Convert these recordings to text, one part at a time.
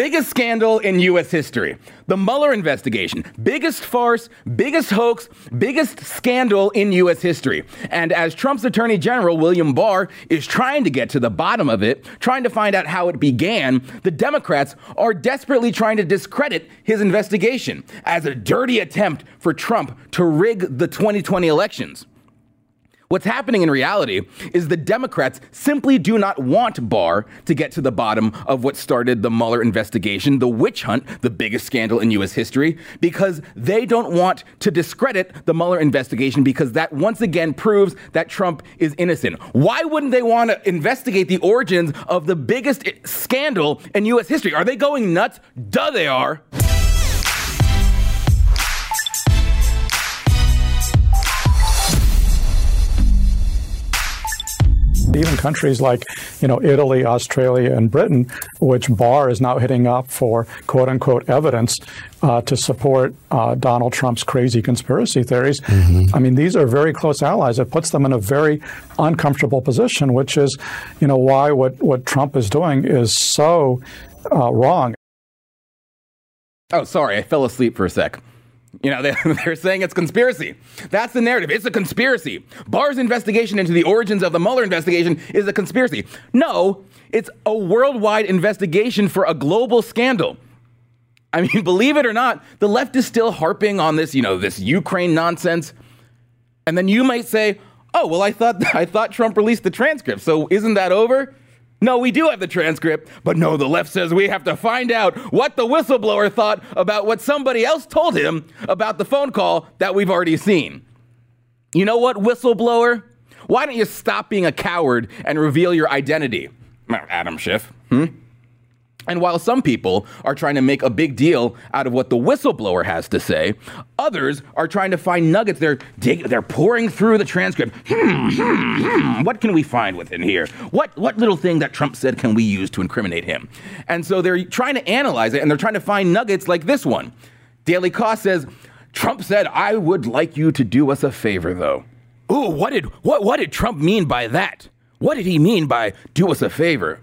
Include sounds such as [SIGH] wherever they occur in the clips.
Biggest scandal in U.S. history. The Mueller investigation. Biggest farce, biggest hoax, biggest scandal in U.S. history. And as Trump's Attorney General, William Barr, is trying to get to the bottom of it, trying to find out how it began, the Democrats are desperately trying to discredit his investigation as a dirty attempt for Trump to rig the 2020 elections. What's happening in reality is the Democrats simply do not want Barr to get to the bottom of what started the Mueller investigation, the witch hunt, the biggest scandal in U.S. history, because they don't want to discredit the Mueller investigation because that once again proves that Trump is innocent. Why wouldn't they want to investigate the origins of the biggest scandal in U.S. history? Are they going nuts? Duh, they are. Countries like, you know, Italy, Australia, and Britain, which Barr is now hitting up for quote unquote evidence uh, to support uh, Donald Trump's crazy conspiracy theories. Mm-hmm. I mean, these are very close allies. It puts them in a very uncomfortable position, which is, you know, why what, what Trump is doing is so uh, wrong. Oh, sorry, I fell asleep for a sec. You know, [LAUGHS] they're saying it's conspiracy. That's the narrative. It's a conspiracy. Barr's investigation into the origins of the Mueller investigation is a conspiracy. No, it's a worldwide investigation for a global scandal. I mean, [LAUGHS] believe it or not, the left is still harping on this, you know, this Ukraine nonsense. And then you might say, "Oh, well, I thought [LAUGHS] I thought Trump released the transcript. So isn't that over?" No, we do have the transcript, but no, the left says we have to find out what the whistleblower thought about what somebody else told him about the phone call that we've already seen. You know what, whistleblower? Why don't you stop being a coward and reveal your identity? Adam Schiff, hmm? And while some people are trying to make a big deal out of what the whistleblower has to say, others are trying to find nuggets. They're dig- they're pouring through the transcript. Hmm, hmm, hmm. What can we find within here? What what little thing that Trump said can we use to incriminate him? And so they're trying to analyze it, and they're trying to find nuggets like this one. Daily Kos says Trump said, "I would like you to do us a favor, though." Ooh, what did what what did Trump mean by that? What did he mean by do us a favor?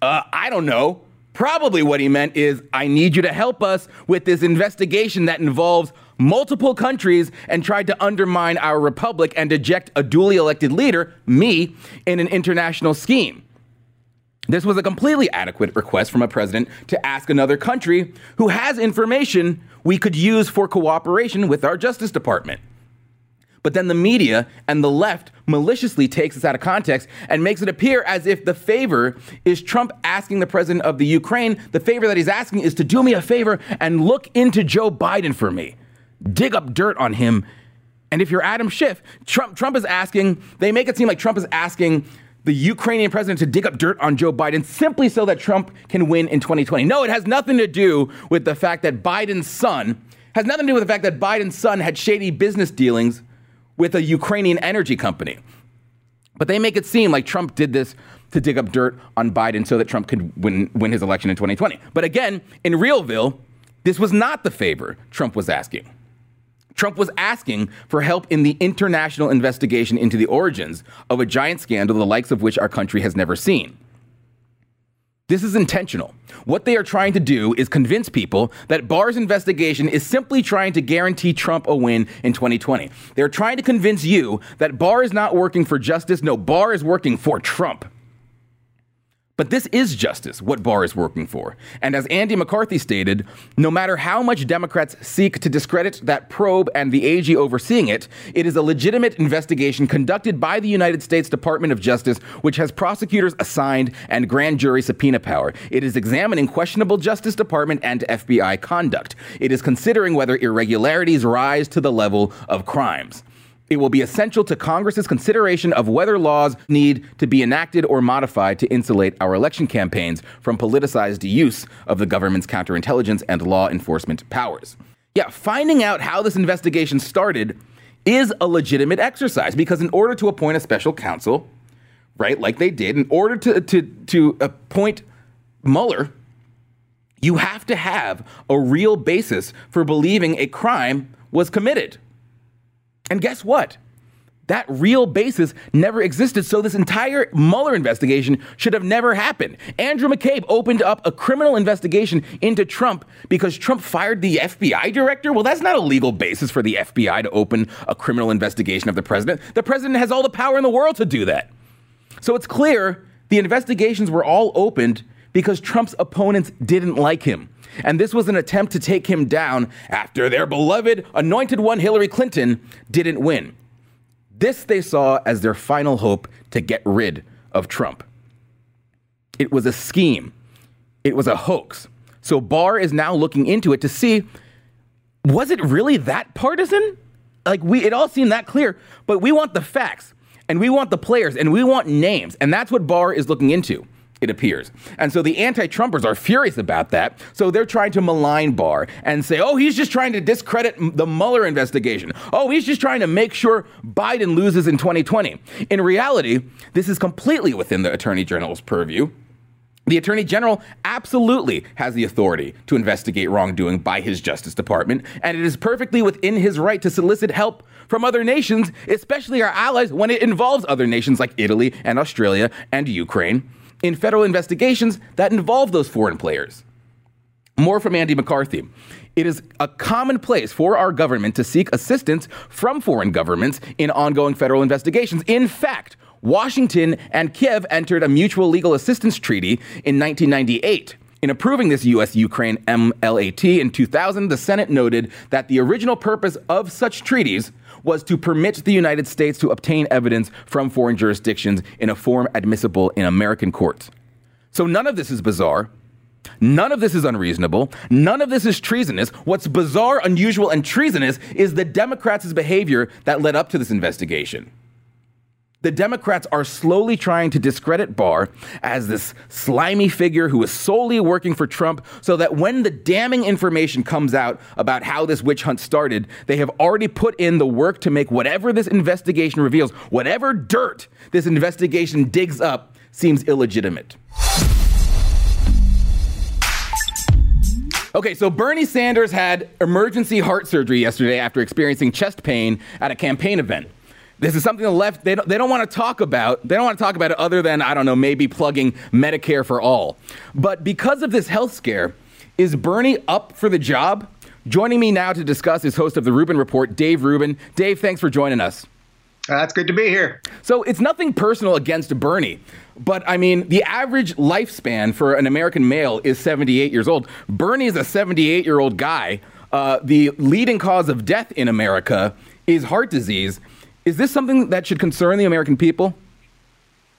Uh, I don't know. Probably what he meant is, I need you to help us with this investigation that involves multiple countries and tried to undermine our republic and eject a duly elected leader, me, in an international scheme. This was a completely adequate request from a president to ask another country who has information we could use for cooperation with our Justice Department. But then the media and the left maliciously takes this out of context and makes it appear as if the favor is Trump asking the president of the Ukraine, the favor that he's asking is to do me a favor and look into Joe Biden for me. Dig up dirt on him. And if you're Adam Schiff, Trump, Trump is asking, they make it seem like Trump is asking the Ukrainian president to dig up dirt on Joe Biden simply so that Trump can win in 2020. No, it has nothing to do with the fact that Biden's son has nothing to do with the fact that Biden's son had shady business dealings with a Ukrainian energy company. But they make it seem like Trump did this to dig up dirt on Biden so that Trump could win, win his election in 2020. But again, in Realville, this was not the favor Trump was asking. Trump was asking for help in the international investigation into the origins of a giant scandal the likes of which our country has never seen. This is intentional. What they are trying to do is convince people that Barr's investigation is simply trying to guarantee Trump a win in 2020. They're trying to convince you that Barr is not working for justice. No, Barr is working for Trump. But this is justice, what Barr is working for. And as Andy McCarthy stated, no matter how much Democrats seek to discredit that probe and the AG overseeing it, it is a legitimate investigation conducted by the United States Department of Justice, which has prosecutors assigned and grand jury subpoena power. It is examining questionable Justice Department and FBI conduct. It is considering whether irregularities rise to the level of crimes. It will be essential to Congress's consideration of whether laws need to be enacted or modified to insulate our election campaigns from politicized use of the government's counterintelligence and law enforcement powers. Yeah, finding out how this investigation started is a legitimate exercise because in order to appoint a special counsel, right, like they did, in order to, to, to appoint Mueller, you have to have a real basis for believing a crime was committed. And guess what? That real basis never existed, so this entire Mueller investigation should have never happened. Andrew McCabe opened up a criminal investigation into Trump because Trump fired the FBI director. Well, that's not a legal basis for the FBI to open a criminal investigation of the president. The president has all the power in the world to do that. So it's clear the investigations were all opened because Trump's opponents didn't like him. And this was an attempt to take him down after their beloved anointed one, Hillary Clinton, didn't win. This they saw as their final hope to get rid of Trump. It was a scheme, it was a hoax. So Barr is now looking into it to see was it really that partisan? Like we it all seemed that clear, but we want the facts and we want the players and we want names, and that's what Barr is looking into it appears. And so the anti Trumpers are furious about that. So they're trying to malign Barr and say, oh, he's just trying to discredit the Mueller investigation. Oh, he's just trying to make sure Biden loses in 2020. In reality, this is completely within the Attorney General's purview. The Attorney General absolutely has the authority to investigate wrongdoing by his Justice Department, and it is perfectly within his right to solicit help from other nations, especially our allies, when it involves other nations like Italy and Australia and Ukraine in federal investigations that involve those foreign players. More from Andy McCarthy. It is a commonplace for our government to seek assistance from foreign governments in ongoing federal investigations. In fact, Washington and Kiev entered a mutual legal assistance treaty in 1998. In approving this U.S. Ukraine MLAT in 2000, the Senate noted that the original purpose of such treaties was to permit the United States to obtain evidence from foreign jurisdictions in a form admissible in American courts. So none of this is bizarre. None of this is unreasonable. None of this is treasonous. What's bizarre, unusual, and treasonous is the Democrats' behavior that led up to this investigation the Democrats are slowly trying to discredit Barr as this slimy figure who is solely working for Trump so that when the damning information comes out about how this witch hunt started, they have already put in the work to make whatever this investigation reveals, whatever dirt this investigation digs up, seems illegitimate. Okay, so Bernie Sanders had emergency heart surgery yesterday after experiencing chest pain at a campaign event. This is something the left they don't, they don't want to talk about. They don't want to talk about it other than I don't know, maybe plugging Medicare for all. But because of this health scare, is Bernie up for the job? Joining me now to discuss is host of the Rubin Report, Dave Rubin. Dave, thanks for joining us. Uh, it's good to be here. So it's nothing personal against Bernie, but I mean, the average lifespan for an American male is 78 years old. Bernie is a 78 year old guy. Uh, the leading cause of death in America is heart disease. Is this something that should concern the American people?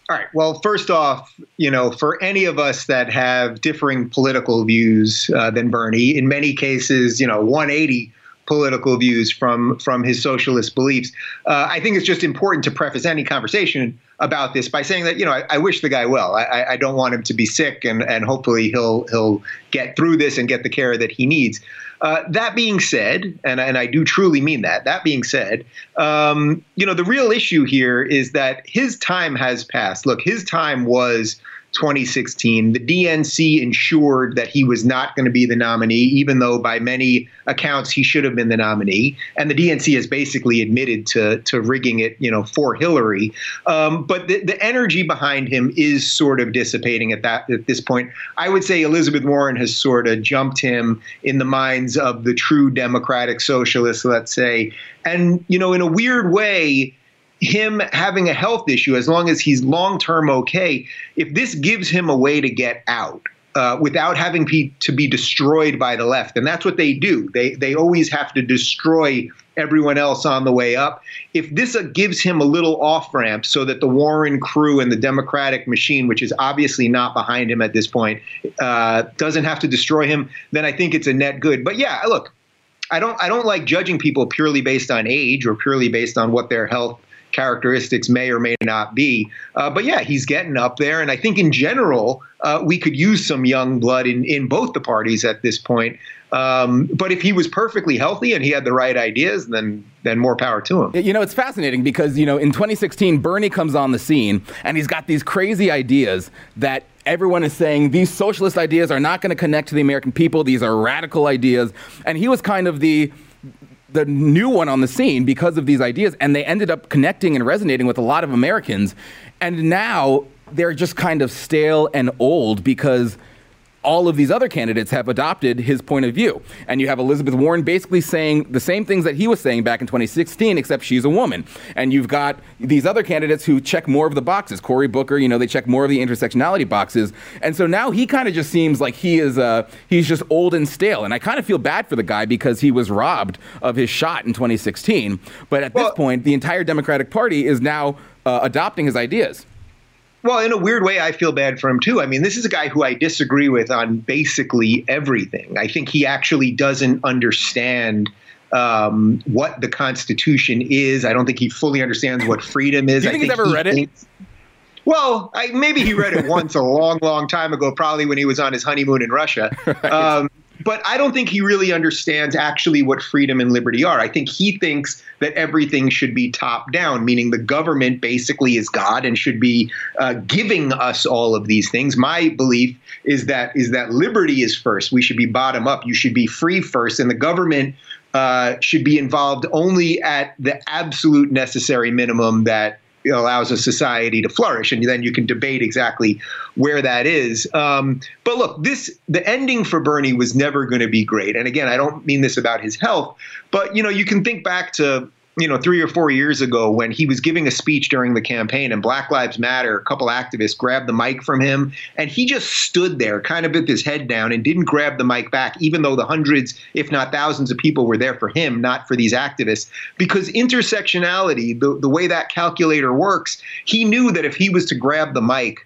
All right. Well, first off, you know, for any of us that have differing political views uh, than Bernie, in many cases, you know, 180 political views from from his socialist beliefs. Uh, I think it's just important to preface any conversation about this by saying that you know I, I wish the guy well. I, I, don't want him to be sick, and and hopefully he'll he'll get through this and get the care that he needs. Uh, that being said, and, and I do truly mean that, that being said, um, you know, the real issue here is that his time has passed. Look, his time was 2016. The DNC ensured that he was not going to be the nominee, even though by many accounts he should have been the nominee. And the DNC has basically admitted to, to rigging it, you know, for Hillary. Um, but the, the energy behind him is sort of dissipating at that at this point. I would say Elizabeth Warren has sort of jumped him in the minds of the true Democratic socialists, let's say. And, you know, in a weird way, him having a health issue, as long as he's long term okay, if this gives him a way to get out, uh, without having to be destroyed by the left. And that's what they do. They they always have to destroy everyone else on the way up. If this uh, gives him a little off ramp so that the Warren crew and the Democratic machine, which is obviously not behind him at this point, uh, doesn't have to destroy him, then I think it's a net good. But yeah, look. I don't I don't like judging people purely based on age or purely based on what their health characteristics may or may not be. Uh, but yeah, he's getting up there. And I think in general, uh, we could use some young blood in, in both the parties at this point. Um, but if he was perfectly healthy and he had the right ideas, then then more power to him. You know, it's fascinating because you know in 2016 Bernie comes on the scene and he's got these crazy ideas that everyone is saying these socialist ideas are not going to connect to the American people. These are radical ideas, and he was kind of the the new one on the scene because of these ideas, and they ended up connecting and resonating with a lot of Americans. And now they're just kind of stale and old because all of these other candidates have adopted his point of view. And you have Elizabeth Warren basically saying the same things that he was saying back in 2016, except she's a woman. And you've got these other candidates who check more of the boxes. Cory Booker, you know, they check more of the intersectionality boxes. And so now he kind of just seems like he is, uh, he's just old and stale. And I kind of feel bad for the guy because he was robbed of his shot in 2016. But at well, this point, the entire Democratic Party is now uh, adopting his ideas. Well, in a weird way, I feel bad for him too. I mean, this is a guy who I disagree with on basically everything. I think he actually doesn't understand um, what the Constitution is. I don't think he fully understands what freedom is. You think, think he's ever he read it? Thinks, well, I, maybe he read it once a long, long time ago, probably when he was on his honeymoon in Russia. [LAUGHS] Right. Um, but I don't think he really understands actually what freedom and liberty are. I think he thinks that everything should be top down, meaning the government basically is God and should be uh, giving us all of these things. My belief is that is that liberty is first. We should be bottom up. You should be free first, and the government uh, should be involved only at the absolute necessary minimum that allows a society to flourish, and then you can debate exactly where that is. Um, but look, this the ending for Bernie was never going to be great. And again, I don't mean this about his health, but you know, you can think back to you know, three or four years ago when he was giving a speech during the campaign and Black Lives Matter, a couple activists grabbed the mic from him and he just stood there kind of with his head down and didn't grab the mic back, even though the hundreds, if not thousands of people were there for him, not for these activists. Because intersectionality, the, the way that calculator works, he knew that if he was to grab the mic,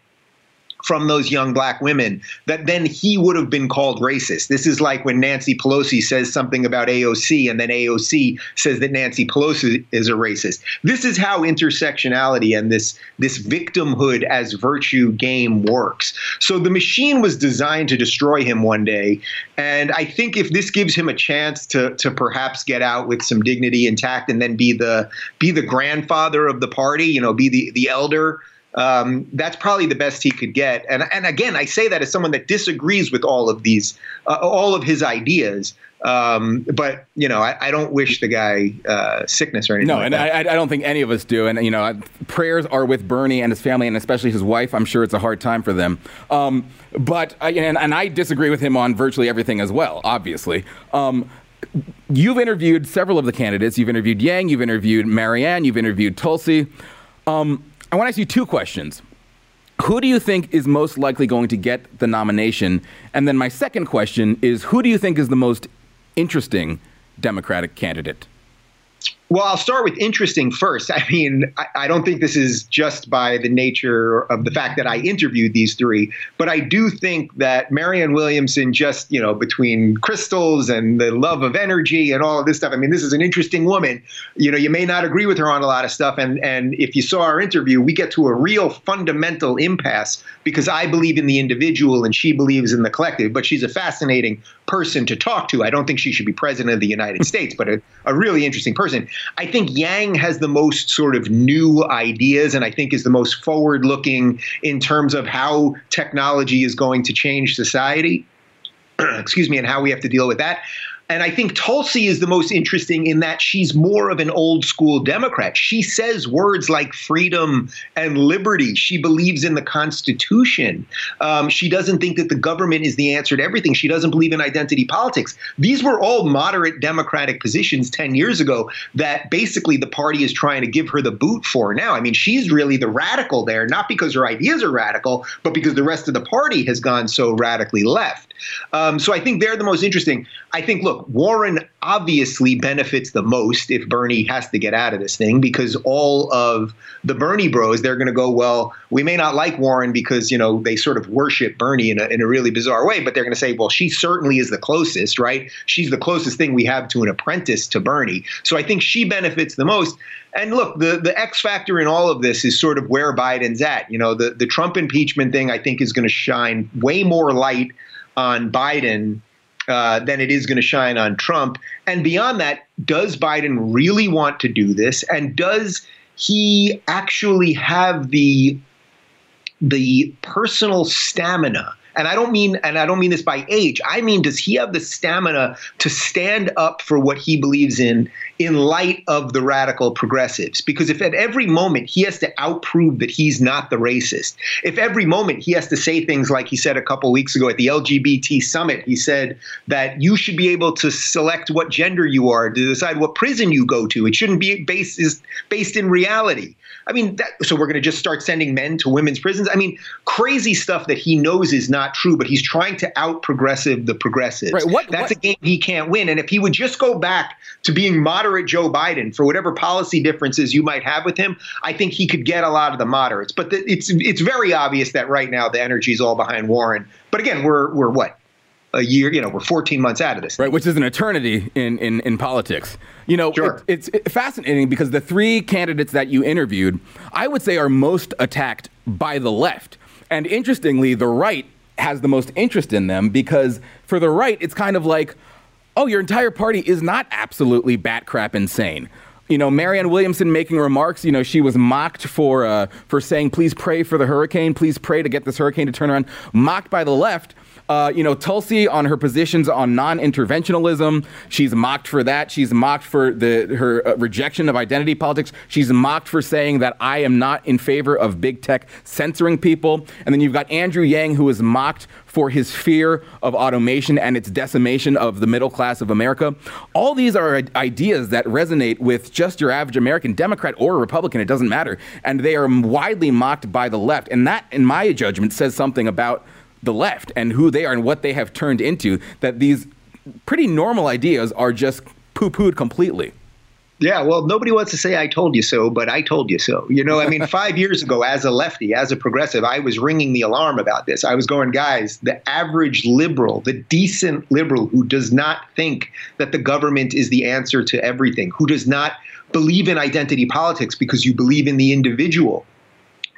from those young black women that then he would have been called racist. This is like when Nancy Pelosi says something about AOC and then AOC says that Nancy Pelosi is a racist. This is how intersectionality and this this victimhood as virtue game works. So the machine was designed to destroy him one day, and I think if this gives him a chance to to perhaps get out with some dignity intact and then be the be the grandfather of the party, you know, be the the elder um, that's probably the best he could get. And and again, I say that as someone that disagrees with all of these, uh, all of his ideas. Um, but you know, I, I, don't wish the guy uh, sickness or anything. No, like and I, I, don't think any of us do. And you know, prayers are with Bernie and his family, and especially his wife. I'm sure it's a hard time for them. Um, but and, and, I disagree with him on virtually everything as well. Obviously. Um, you've interviewed several of the candidates. You've interviewed Yang. You've interviewed Marianne. You've interviewed Tulsi. Um, I want to ask you two questions. Who do you think is most likely going to get the nomination? And then my second question is who do you think is the most interesting Democratic candidate? Well, I'll start with interesting first. [LAUGHS] I mean, I, I, don't think this is just by the nature of the fact that I interviewed these three, but I do think that Marianne Williamson, just, you know, between crystals and the love of energy and all of this stuff, I mean, this is an interesting woman. You know, you may not agree with her on a lot of stuff. And, and if you saw our interview, we get to a real fundamental impasse because I believe in the individual and she believes in the collective, but she's a fascinating person to talk to. I don't think she should be president of the United [LAUGHS] States, but a, a really interesting person. I think Yang has the most sort of new ideas and I think is the most forward looking in terms of how technology is going to change society. [CLEARS THROAT] Excuse me, and how we have to deal with that. And I think Tulsi is the most interesting in that she's more of an old school Democrat. She says words like freedom and liberty. She believes in the Constitution. Um, she doesn't think that the government is the answer to everything. She doesn't believe in identity politics. These were all moderate Democratic positions 10 years ago that basically the party is trying to give her the boot for now. I mean, she's really the radical there, not because her ideas are radical, but because the rest of the party has gone so radically left. Um, so I think they're the most interesting. I think, look, Warren obviously benefits the most if Bernie has to get out of this thing because all of the Bernie bros, they're going to go, well, we may not like Warren because, you know, they sort of worship Bernie in a, in a really bizarre way, but they're going to say, well, she certainly is the closest, right? She's the closest thing we have to an apprentice to Bernie. So I think she benefits the most. And look, the, the X factor in all of this is sort of where Biden's at. You know, the, the Trump impeachment thing, I think, is going to shine way more light on Biden uh, than it is going to shine on Trump. And beyond that, does Biden really want to do this? And does he actually have the the personal stamina And I don't mean and I don't mean this by age. I mean, does he have the stamina to stand up for what he believes in in light of the radical progressives? Because if at every moment he has to outprove that he's not the racist, if every moment he has to say things like he said a couple weeks ago at the LGBT summit, he said that you should be able to select what gender you are to decide what prison you go to. It shouldn't be based based in reality. I mean, that, so we're going to just start sending men to women's prisons. I mean, crazy stuff that he knows is not true, but he's trying to out progressive the progressives. Right. What, That's what? a game he can't win. And if he would just go back to being moderate Joe Biden for whatever policy differences you might have with him, I think he could get a lot of the moderates. But the, it's it's very obvious that right now the energy is all behind Warren. But again, we're we're what a year, you know, we're 14 months out of this. Right, which is an eternity in, in, in politics. You know, sure. it, it's fascinating because the three candidates that you interviewed, I would say, are most attacked by the left. And interestingly, the right has the most interest in them because for the right, it's kind of like, oh, your entire party is not absolutely bat crap insane you know, Marianne Williamson making remarks. You know, she was mocked for uh, for saying, "Please pray for the hurricane. Please pray to get this hurricane to turn around." Mocked by the left. Uh, you know, Tulsi on her positions on non-interventionalism, she's mocked for that. She's mocked for the her uh, rejection of identity politics. She's mocked for saying that I am not in favor of big tech censoring people. And then you've got Andrew Yang, who is mocked for his fear of automation and its decimation of the middle class of America. All these are ideas that resonate with just your average American Democrat or Republican. It doesn't matter, and they are widely mocked by the left. And that, in my judgment, says something about the left and who they are and what they have turned into, that these pretty normal ideas are just poo pooed completely. Yeah, well, nobody wants to say I told you so, but I told you so. You know, I mean, [LAUGHS] five years ago, as a lefty, as a progressive, I was ringing the alarm about this. I was going, guys, the average liberal, the decent liberal who does not think that the government is the answer to everything, who does not believe in identity politics because you believe in the individual,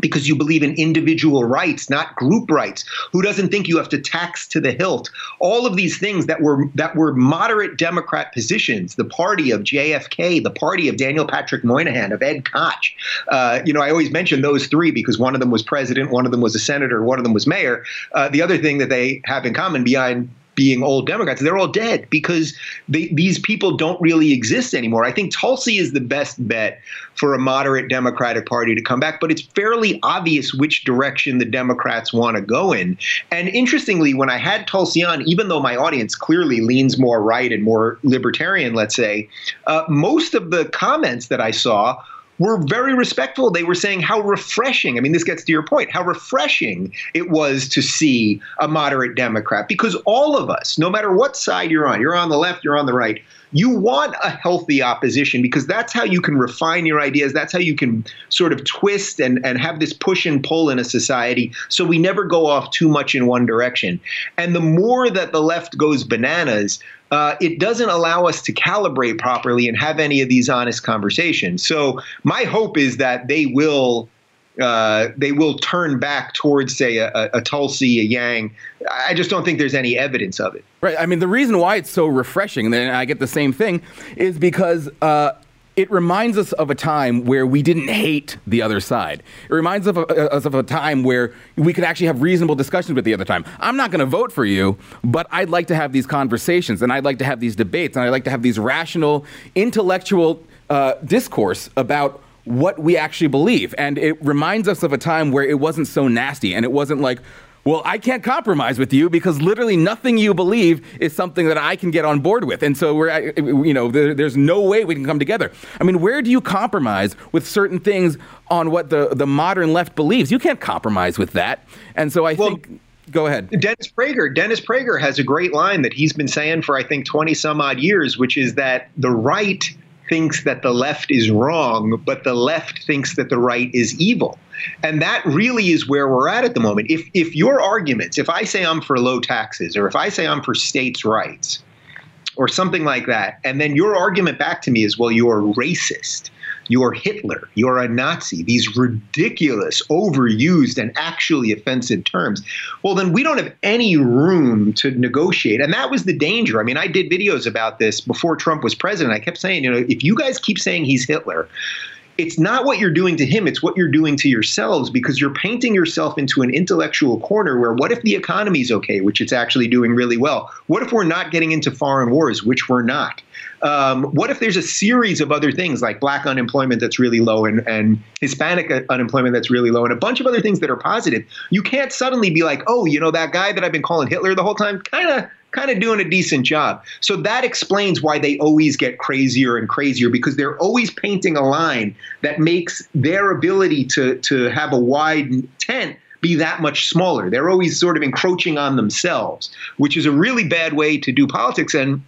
because you believe in individual rights, not group rights, who doesn't think you have to tax to the hilt. All of these things that were that were moderate Democrat positions, the party of JFK, the party of Daniel Patrick Moynihan, of Ed Koch. Uh, you know, I always mention those three because one of them was president, one of them was a senator, one of them was mayor. Uh, the other thing that they have in common beyond being old Democrats, they're all dead because they, these people don't really exist anymore. I think Tulsi is the best bet for a moderate Democratic Party to come back, but it's fairly obvious which direction the Democrats want to go in. And interestingly, when I had Tulsi on, even though my audience clearly leans more right and more libertarian, let's say, uh, most of the comments that I saw were very respectful. They were saying how refreshing, I mean, this gets to your point, how refreshing it was to see a moderate Democrat because all of us, no matter what side you're on, you're on the left, you're on the right, you want a healthy opposition because that's how you can refine your ideas. That's how you can sort of twist and, and have this push and pull in a society so we never go off too much in one direction. And the more that the left goes bananas, uh, it doesn't allow us to calibrate properly and have any of these honest conversations. So my hope is that they will uh, they will turn back towards, say, a, a, Tulsi, a Yang. I just don't think there's any evidence of it. Right. I mean, the reason why it's so refreshing, and I get the same thing, is because. Uh, it reminds us of a time where we didn't hate the other side. It reminds us of, us of a time where we could actually have reasonable discussions with the other time. I'm not going to vote for you, but I'd like to have these conversations, and I'd like to have these debates, and I'd like to have these rational, intellectual uh, discourse about what we actually believe. And it reminds us of a time where it wasn't so nasty and it wasn't like, well, I can't compromise with you because literally nothing you believe is something that I can get on board with. And so we're, you know, there's no way we can come together. I mean, where do you compromise with certain things on what the, the modern left believes? You can't compromise with that. And so I well, think go ahead. Dennis Prager. Dennis Prager has a great line that he's been saying for I think 20 some odd years, which is that the right thinks that the left is wrong, but the left thinks that the right is evil. And that really is where we're at at the moment. If, if your arguments, if I say I'm for low taxes, or if I say I'm for states' rights, or something like that, and then your argument back to me is, well, you're racist, you're Hitler, you're a Nazi, these ridiculous, overused, and actually offensive terms, well, then we don't have any room to negotiate. And that was the danger. I mean, I did videos about this before Trump was president. I kept saying, you know, if you guys keep saying he's Hitler, it's not what you're doing to him, it's what you're doing to yourselves because you're painting yourself into an intellectual corner where what if the economy's okay, which it's actually doing really well? What if we're not getting into foreign wars, which we're not? Um, what if there's a series of other things like black unemployment that's really low and, and Hispanic unemployment that's really low and a bunch of other things that are positive? You can't suddenly be like, oh, you know, that guy that I've been calling Hitler the whole time, kind of kind of doing a decent job. So that explains why they always get crazier and crazier because they're always painting a line that makes their ability to to have a wide tent be that much smaller. They're always sort of encroaching on themselves, which is a really bad way to do politics and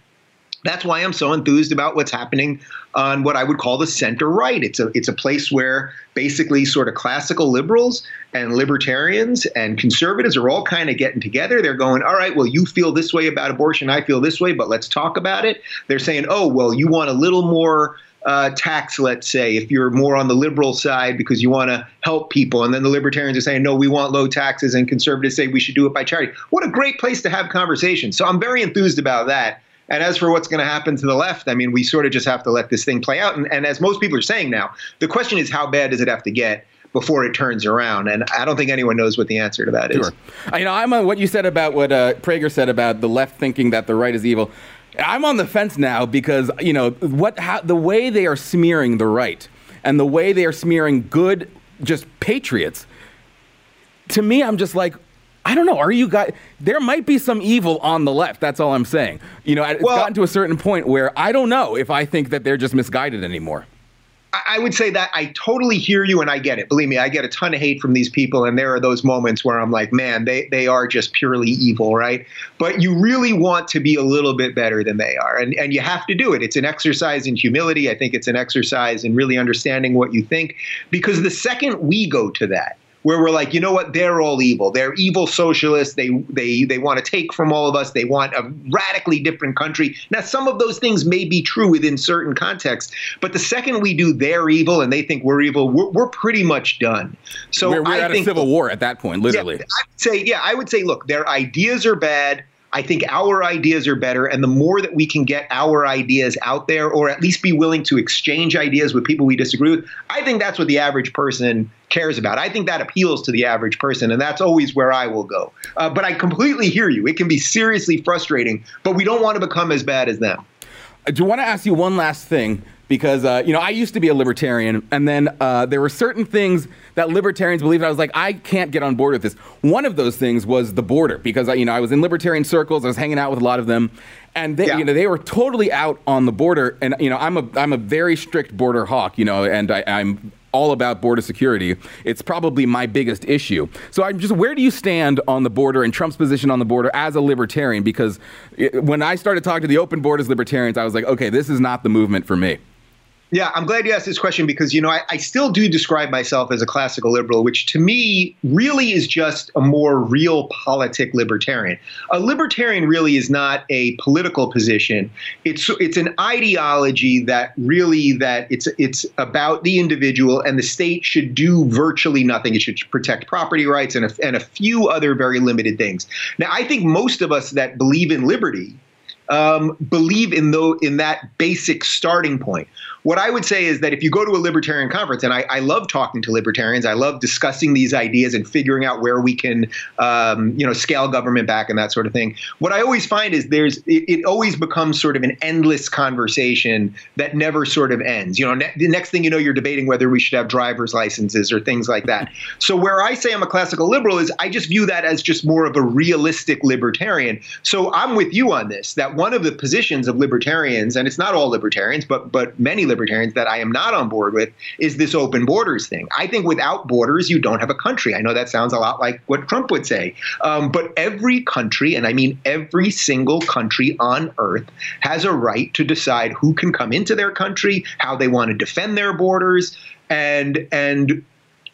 that's why I'm so enthused about what's happening on what I would call the center right. It's a it's a place where basically sort of classical liberals and libertarians and conservatives are all kind of getting together. They're going, all right, well, you feel this way about abortion, I feel this way, but let's talk about it. They're saying, oh, well, you want a little more uh, tax, let's say, if you're more on the liberal side because you want to help people. And then the libertarians are saying, no, we want low taxes, and conservatives say we should do it by charity. What a great place to have conversations. So I'm very enthused about that. And as for what's going to happen to the left, I mean, we sort of just have to let this thing play out. And, and as most people are saying now, the question is how bad does it have to get? before it turns around. And I don't think anyone knows what the answer to that is. Sure. You know, I'm on what you said about what uh, Prager said about the left thinking that the right is evil. I'm on the fence now because you know what how, the way they are smearing the right and the way they are smearing good just patriots. To me, I'm just like, I don't know. Are you guys? There might be some evil on the left. That's all I'm saying. You know, it's well, gotten to a certain point where I don't know if I think that they're just misguided anymore. I would say that I totally hear you and I get it. Believe me, I get a ton of hate from these people, and there are those moments where I'm like, man, they, they are just purely evil, right? But you really want to be a little bit better than they are, and, and you have to do it. It's an exercise in humility. I think it's an exercise in really understanding what you think, because the second we go to that, where we're like, you know what, they're all evil. They're evil socialists. They they they want to take from all of us. They want a radically different country. Now, some of those things may be true within certain contexts, but the second we do they're evil and they think we're evil, we're, we're pretty much done. So we're, we're I at think, a civil war at that point, literally. Yeah, I'd say, yeah, I would say, look, their ideas are bad. I think our ideas are better. And the more that we can get our ideas out there, or at least be willing to exchange ideas with people we disagree with, I think that's what the average person cares about. I think that appeals to the average person, and that's always where I will go. Uh, but I completely hear you. It can be seriously frustrating, but we don't want to become as bad as them. I do want to ask you one last thing because uh, you know I used to be a libertarian, and then uh, there were certain things that libertarians believed. I was like, I can't get on board with this. One of those things was the border because you know I was in libertarian circles. I was hanging out with a lot of them, and they, yeah. you know they were totally out on the border. And you know I'm a I'm a very strict border hawk. You know, and I, I'm all about border security. It's probably my biggest issue. So I'm just, where do you stand on the border and Trump's position on the border as a libertarian? Because it, when I started talking to the open borders libertarians, I was like, okay, this is not the movement for me. Yeah, I'm glad you asked this question because, you know, I, I, still do describe myself as a classical liberal, which to me really is just a more real politic libertarian. A libertarian really is not a political position. It's it's an ideology that really that it's it's about the individual and the state should do virtually nothing. It should protect property rights and a, and a few other very limited things. Now, I think most of us that believe in liberty um, believe in though in that basic starting point. What I would say is that if you go to a libertarian conference, and I, I love talking to libertarians, I love discussing these ideas and figuring out where we can, um, you know, scale government back and that sort of thing. What I always find is there's it, it always becomes sort of an endless conversation that never sort of ends. You know, ne- the next thing you know, you're debating whether we should have driver's licenses or things like that. So where I say I'm a classical liberal is I just view that as just more of a realistic libertarian. So I'm with you on this. That one of the positions of libertarians, and it's not all libertarians, but but many libertarians that I am not on board with is this open borders thing. I think without borders, you don't have a country. I know that sounds a lot like what Trump would say, um, but every country, and I mean every single country on earth, has a right to decide who can come into their country, how they want to defend their borders, and and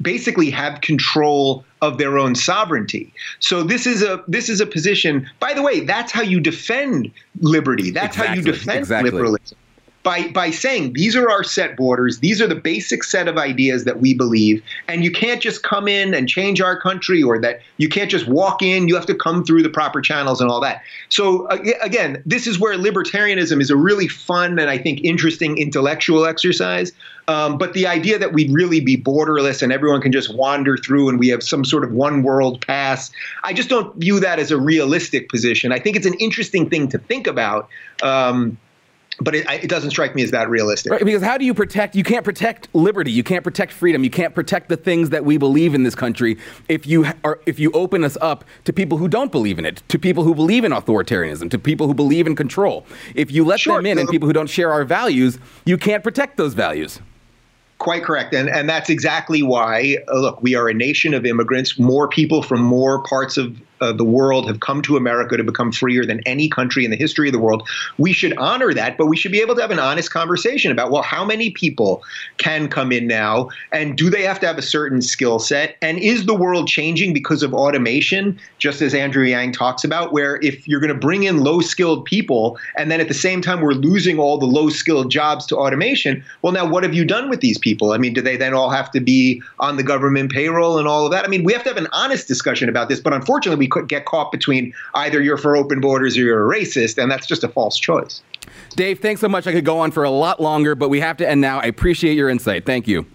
basically have control of their own sovereignty. So this is a this is a position. By the way, that's how you defend liberty. That's exactly. how you defend exactly. liberalism. By by saying these are our set borders, these are the basic set of ideas that we believe, and you can't just come in and change our country, or that you can't just walk in. You have to come through the proper channels and all that. So again, this is where libertarianism is a really fun and I think interesting intellectual exercise. Um, but the idea that we'd really be borderless and everyone can just wander through and we have some sort of one world pass, I just don't view that as a realistic position. I think it's an interesting thing to think about. Um, but it, it, doesn't strike me as that realistic. Right, because how do you protect? You can't protect liberty. You can't protect freedom. You can't protect the things that we believe in this country if you are if you open us up to people who don't believe in it, to people who believe in authoritarianism, to people who believe in control. If you let sure, them in and people who don't share our values, you can't protect those values. Quite correct. And, and that's exactly why, uh, look, we are a nation of immigrants. More people from more parts of uh, the world have come to America to become freer than any country in the history of the world. We should honor that, but we should be able to have an honest conversation about well, how many people can come in now, and do they have to have a certain skill set? And is the world changing because of automation, just as Andrew Yang talks about, where if you're going to bring in low skilled people, and then at the same time we're losing all the low skilled jobs to automation, well, now what have you done with these people? I mean, do they then all have to be on the government payroll and all of that? I mean, we have to have an honest discussion about this, but unfortunately, we could get caught between either you're for open borders or you're a racist, and that's just a false choice. Dave, thanks so much. I could go on for a lot longer, but we have to end now. I appreciate your insight. Thank you.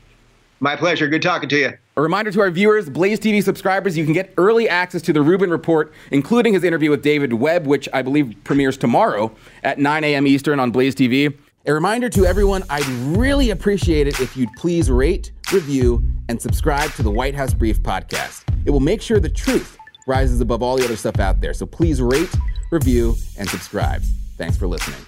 My pleasure. Good talking to you. A reminder to our viewers, Blaze TV subscribers, you can get early access to the Rubin Report, including his interview with David Webb, which I believe premieres tomorrow at 9 a.m. Eastern on Blaze TV. A reminder to everyone, I'd really appreciate it if you'd please rate, review, and subscribe to the White House Brief podcast. It will make sure the truth rises above all the other stuff out there. So please rate, review, and subscribe. Thanks for listening.